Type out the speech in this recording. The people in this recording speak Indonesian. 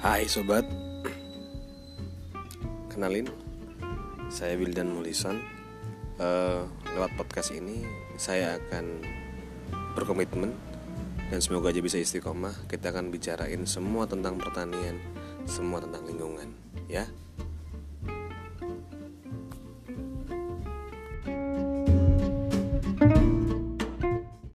Hai sobat. Kenalin Saya Wildan Mulisan. Uh, Lewat podcast ini Saya akan berkomitmen Dan semoga aja bisa istiqomah. Kita akan bicarain semua tentang pertanian Semua tentang lingkungan Ya.